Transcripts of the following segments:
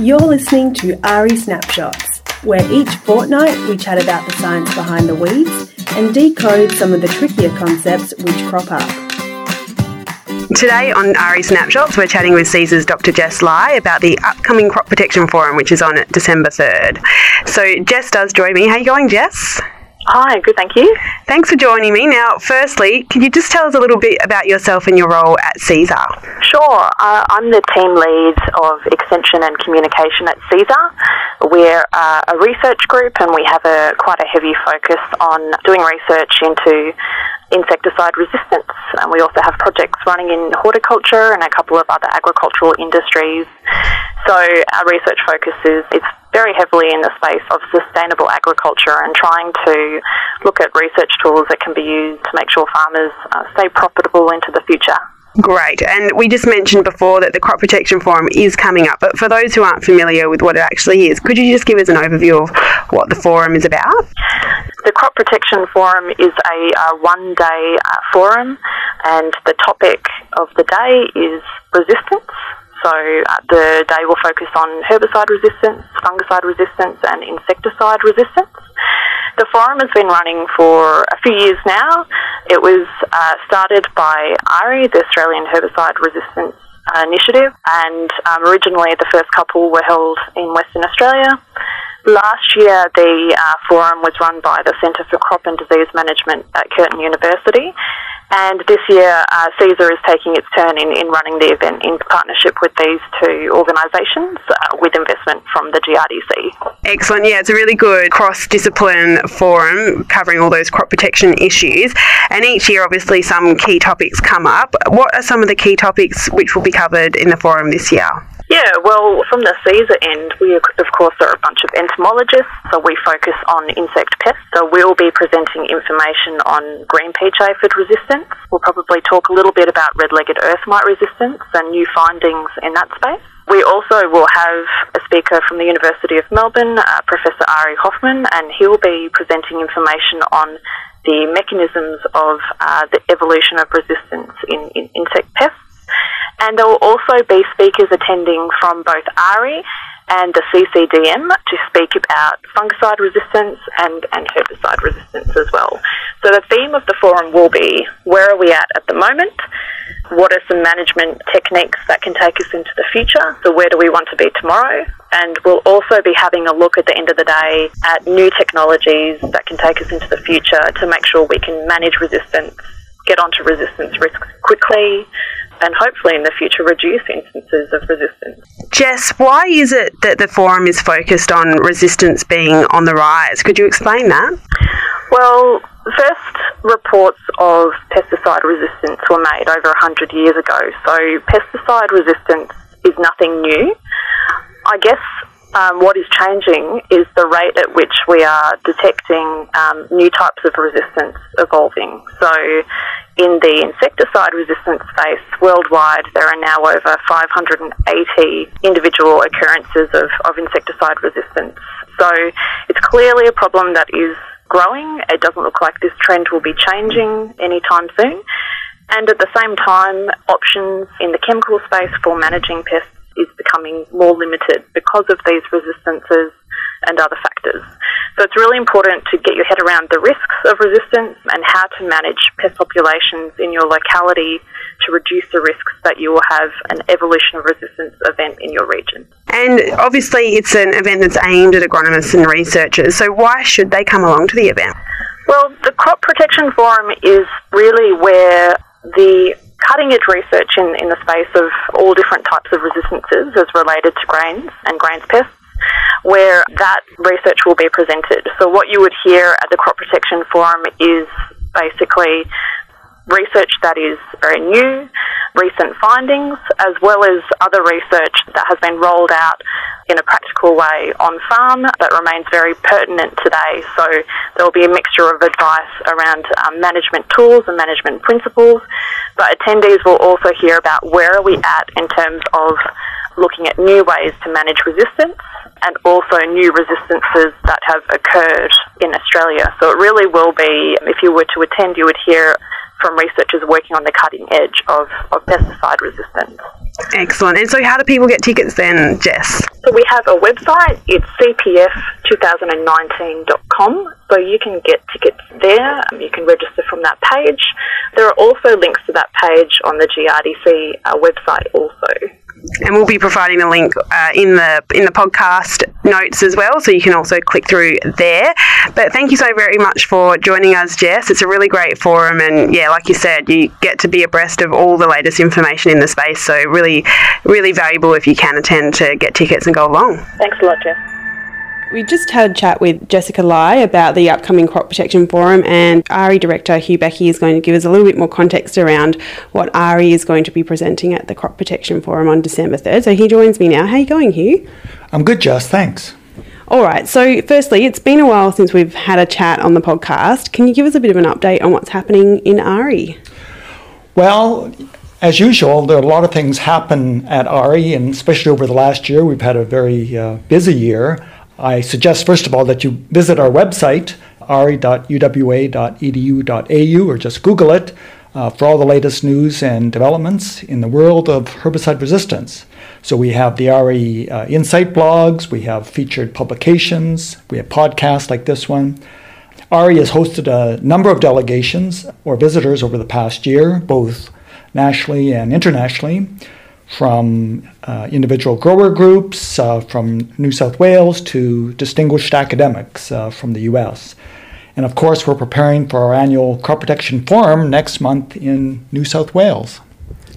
You're listening to AHRI Snapshots, where each fortnight we chat about the science behind the weeds and decode some of the trickier concepts which crop up. Today on AHRI Snapshots, we're chatting with cesar's Dr. Jess Lye about the upcoming Crop Protection Forum, which is on December 3rd. So, Jess does join me. How are you going, Jess? Hi, good, thank you. Thanks for joining me. Now, firstly, can you just tell us a little bit about yourself and your role at cesar? Sure. Uh, I'm the team lead of Extension and Communication at cesar. We're uh, a research group and we have a quite a heavy focus on doing research into insecticide resistance. And we also have projects running in horticulture and a couple of other agricultural industries. So our research focus is it's very heavily in the space of sustainable agriculture and trying to look at research tools that can be used to make sure farmers uh, stay profitable into the future. Great. And we just mentioned before that the Crop Protection Forum is coming up, but for those who aren't familiar with what it actually is, could you just give us an overview of what the forum is about? The Crop Protection Forum is a, one day uh, forum, and the topic of the day is resistance. So uh, the day will focus on herbicide resistance, fungicide resistance, and insecticide resistance. The forum has been running for a few years now. It was uh, started by AHRI, the Australian Herbicide Resistance Initiative, and um, originally the first couple were held in Western Australia. Last year, the uh, forum was run by the Centre for Crop and Disease Management at Curtin University, and this year, uh, is taking its turn in, in running the event in partnership with these two organisations uh, with investment from the GRDC. Excellent. Yeah, it's a really good cross discipline forum covering all those crop protection issues. And each year, obviously, some key topics come up. What are some of the key topics which will be covered in the forum this year? Yeah, well, from the cesar end, we of course are a bunch of entomologists, so we focus on insect pests. So we'll be presenting information on green peach aphid resistance. We'll probably talk a little bit about red-legged earth mite resistance and new findings in that space. We also will have a speaker from the University of Melbourne, uh, Professor Ary Hoffmann, and he'll be presenting information on the mechanisms of uh, the evolution of resistance in, in insect pests. And there will also be speakers attending from both AHRI and the CCDM to speak about fungicide resistance and, and herbicide resistance as well. So the theme of the forum will be where are we at at the moment? What are some management techniques that can take us into the future? So where do we want to be tomorrow? And we'll also be having a look at the end of the day at new technologies that can take us into the future to make sure we can manage resistance, get onto resistance risks quickly, and hopefully in the future reduce instances of resistance. Jess, why is it that the forum is focused on resistance being on the rise? Could you explain that? Well, first reports of pesticide resistance were made over 100 years ago, so pesticide resistance is nothing new. I guess um, what is changing is the rate at which we are detecting um, new types of resistance evolving. So, in the insecticide resistance space worldwide, there are now over 580 individual occurrences of, of insecticide resistance. So it's clearly a problem that is growing. It doesn't look like this trend will be changing anytime soon. And at the same time, options in the chemical space for managing pests is becoming more limited because of these resistances and other factors. So it's really important to get your head around the risks of resistance and how to manage pest populations in your locality to reduce the risks that you will have an evolution of resistance event in your region. And obviously, it's an event that's aimed at agronomists and researchers, so why should they come along to the event? Well, the Crop Protection Forum is really where the cutting edge research in, in the space of all different types of resistances as related to grains and grains pests where that research will be presented. So what you would hear at the Crop Protection Forum is basically research that is very new, recent findings, as well as other research that has been rolled out in a practical way on farm that remains very pertinent today. So there will be a mixture of advice around um, management tools and management principles, but attendees will also hear about where are we at in terms of looking at new ways to manage resistance and also new resistances that have occurred in Australia. So it really will be, if you were to attend, you would hear from researchers working on the cutting edge of, of pesticide resistance. Excellent. And so, how do people get tickets then, Jess? So, we have a website, it's cpf2019.com, so you can get tickets there. You can register from that page. There are also links to that page on the GRDC uh, website, also and we'll be providing a link uh, in the in the podcast notes as well, so you can also click through there. But thank you so very much for joining us, Jess. It's a really great forum, and yeah, like you said, you get to be abreast of all the latest information in the space. So really, really valuable if you can attend to get tickets and go along. Thanks a lot, Jess. We just had a chat with Jessica Lye about the upcoming Crop Protection Forum, and AHRI Director Hugh Beckie is going to give us a little bit more context around what AHRI is going to be presenting at the Crop Protection Forum on December 3rd. So he joins me now. How are you going, Hugh? I'm good, Jess. Thanks. All right. So, firstly, it's been a while since we've had a chat on the podcast. Can you give us a bit of an update on what's happening in AHRI? Well, as usual, there are a lot of things happen at AHRI, and especially over the last year, we've had a very uh, busy year. I suggest, first of all, that you visit our website, ahri.uwa.edu.au, or just Google it uh, for all the latest news and developments in the world of herbicide resistance. So we have the AHRI uh, Insight blogs, we have featured publications, we have podcasts like this one. AHRI has hosted a number of delegations or visitors over the past year, both nationally and internationally from uh, individual grower groups uh, from New South Wales to distinguished academics uh, from the US. And of course, we're preparing for our annual Crop Protection Forum next month in New South Wales.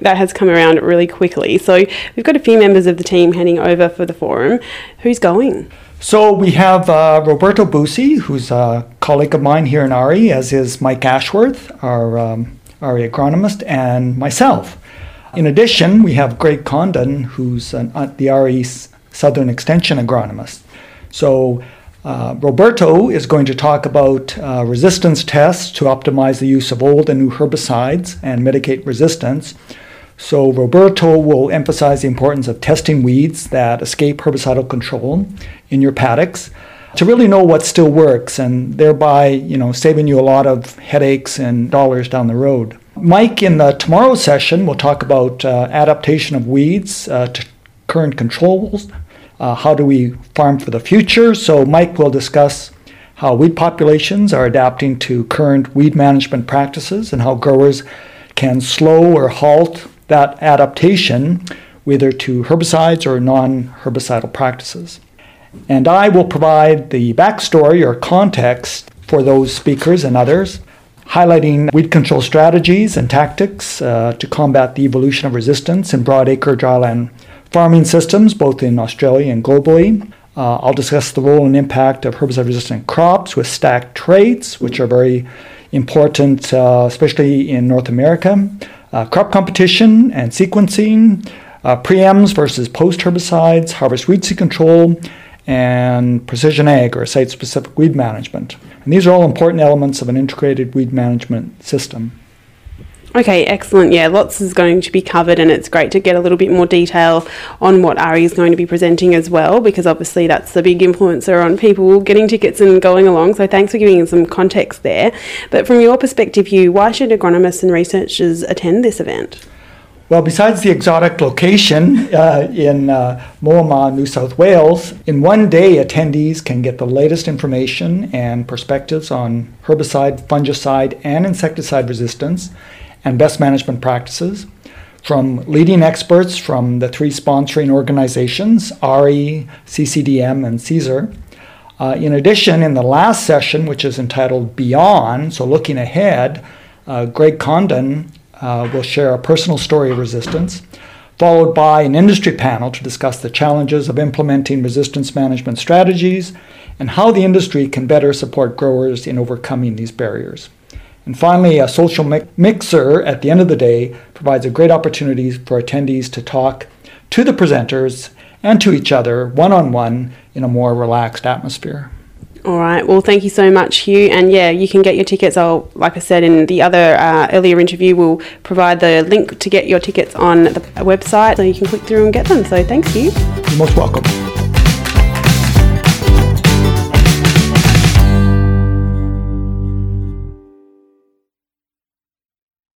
That has come around really quickly. So we've got a few members of the team heading over for the forum. Who's going? So we have uh, Roberto Busi, who's a colleague of mine here in AHRI, as is Mike Ashworth, our um, AHRI agronomist, and myself. In addition, we have Greg Condon, who's an, uh, the AHRI Southern Extension agronomist. So uh, Roberto is going to talk about uh, resistance tests to optimize the use of old and new herbicides and mitigate resistance. So Roberto will emphasize the importance of testing weeds that escape herbicidal control in your paddocks to really know what still works and thereby, you know, saving you a lot of headaches and dollars down the road. Mike, in the tomorrow session, we'll talk about uh, adaptation of weeds uh, to current controls. Uh, how do we farm for the future? So, Mike will discuss how weed populations are adapting to current weed management practices and how growers can slow or halt that adaptation, whether to herbicides or non herbicidal practices. And I will provide the backstory or context for those speakers and others highlighting weed control strategies and tactics uh, to combat the evolution of resistance in broadacre dryland farming systems, both in Australia and globally. Uh, I'll discuss the role and impact of herbicide resistant crops with stacked traits, which are very important, uh, especially in North America. Uh, crop competition and sequencing, uh, preems versus post herbicides, harvest weed seed control, and precision ag or site specific weed management. And these are all important elements of an integrated weed management system. Okay, excellent. Yeah, lots is going to be covered, and it's great to get a little bit more detail on what AHRI is going to be presenting as well, because obviously that's the big influencer on people getting tickets and going along. So thanks for giving some context there. But from your perspective, you, why should agronomists and researchers attend this event? Well, besides the exotic location uh, in uh, Moama, New South Wales, in one day attendees can get the latest information and perspectives on herbicide, fungicide, and insecticide resistance and best management practices from leading experts from the three sponsoring organizations, AHRI, CCDM, and cesar. Uh, in addition, in the last session, which is entitled Beyond, so looking ahead, uh, Greg Condon uh, will share a personal story of resistance, followed by an industry panel to discuss the challenges of implementing resistance management strategies and how the industry can better support growers in overcoming these barriers. And finally, a social mi- mixer at the end of the day provides a great opportunity for attendees to talk to the presenters and to each other one on one in a more relaxed atmosphere. All right. Well, thank you so much, Hugh. And yeah, you can get your tickets. I'll, like I said in the other uh, earlier interview, we'll provide the link to get your tickets on the website so you can click through and get them. So thanks, Hugh. You're most welcome.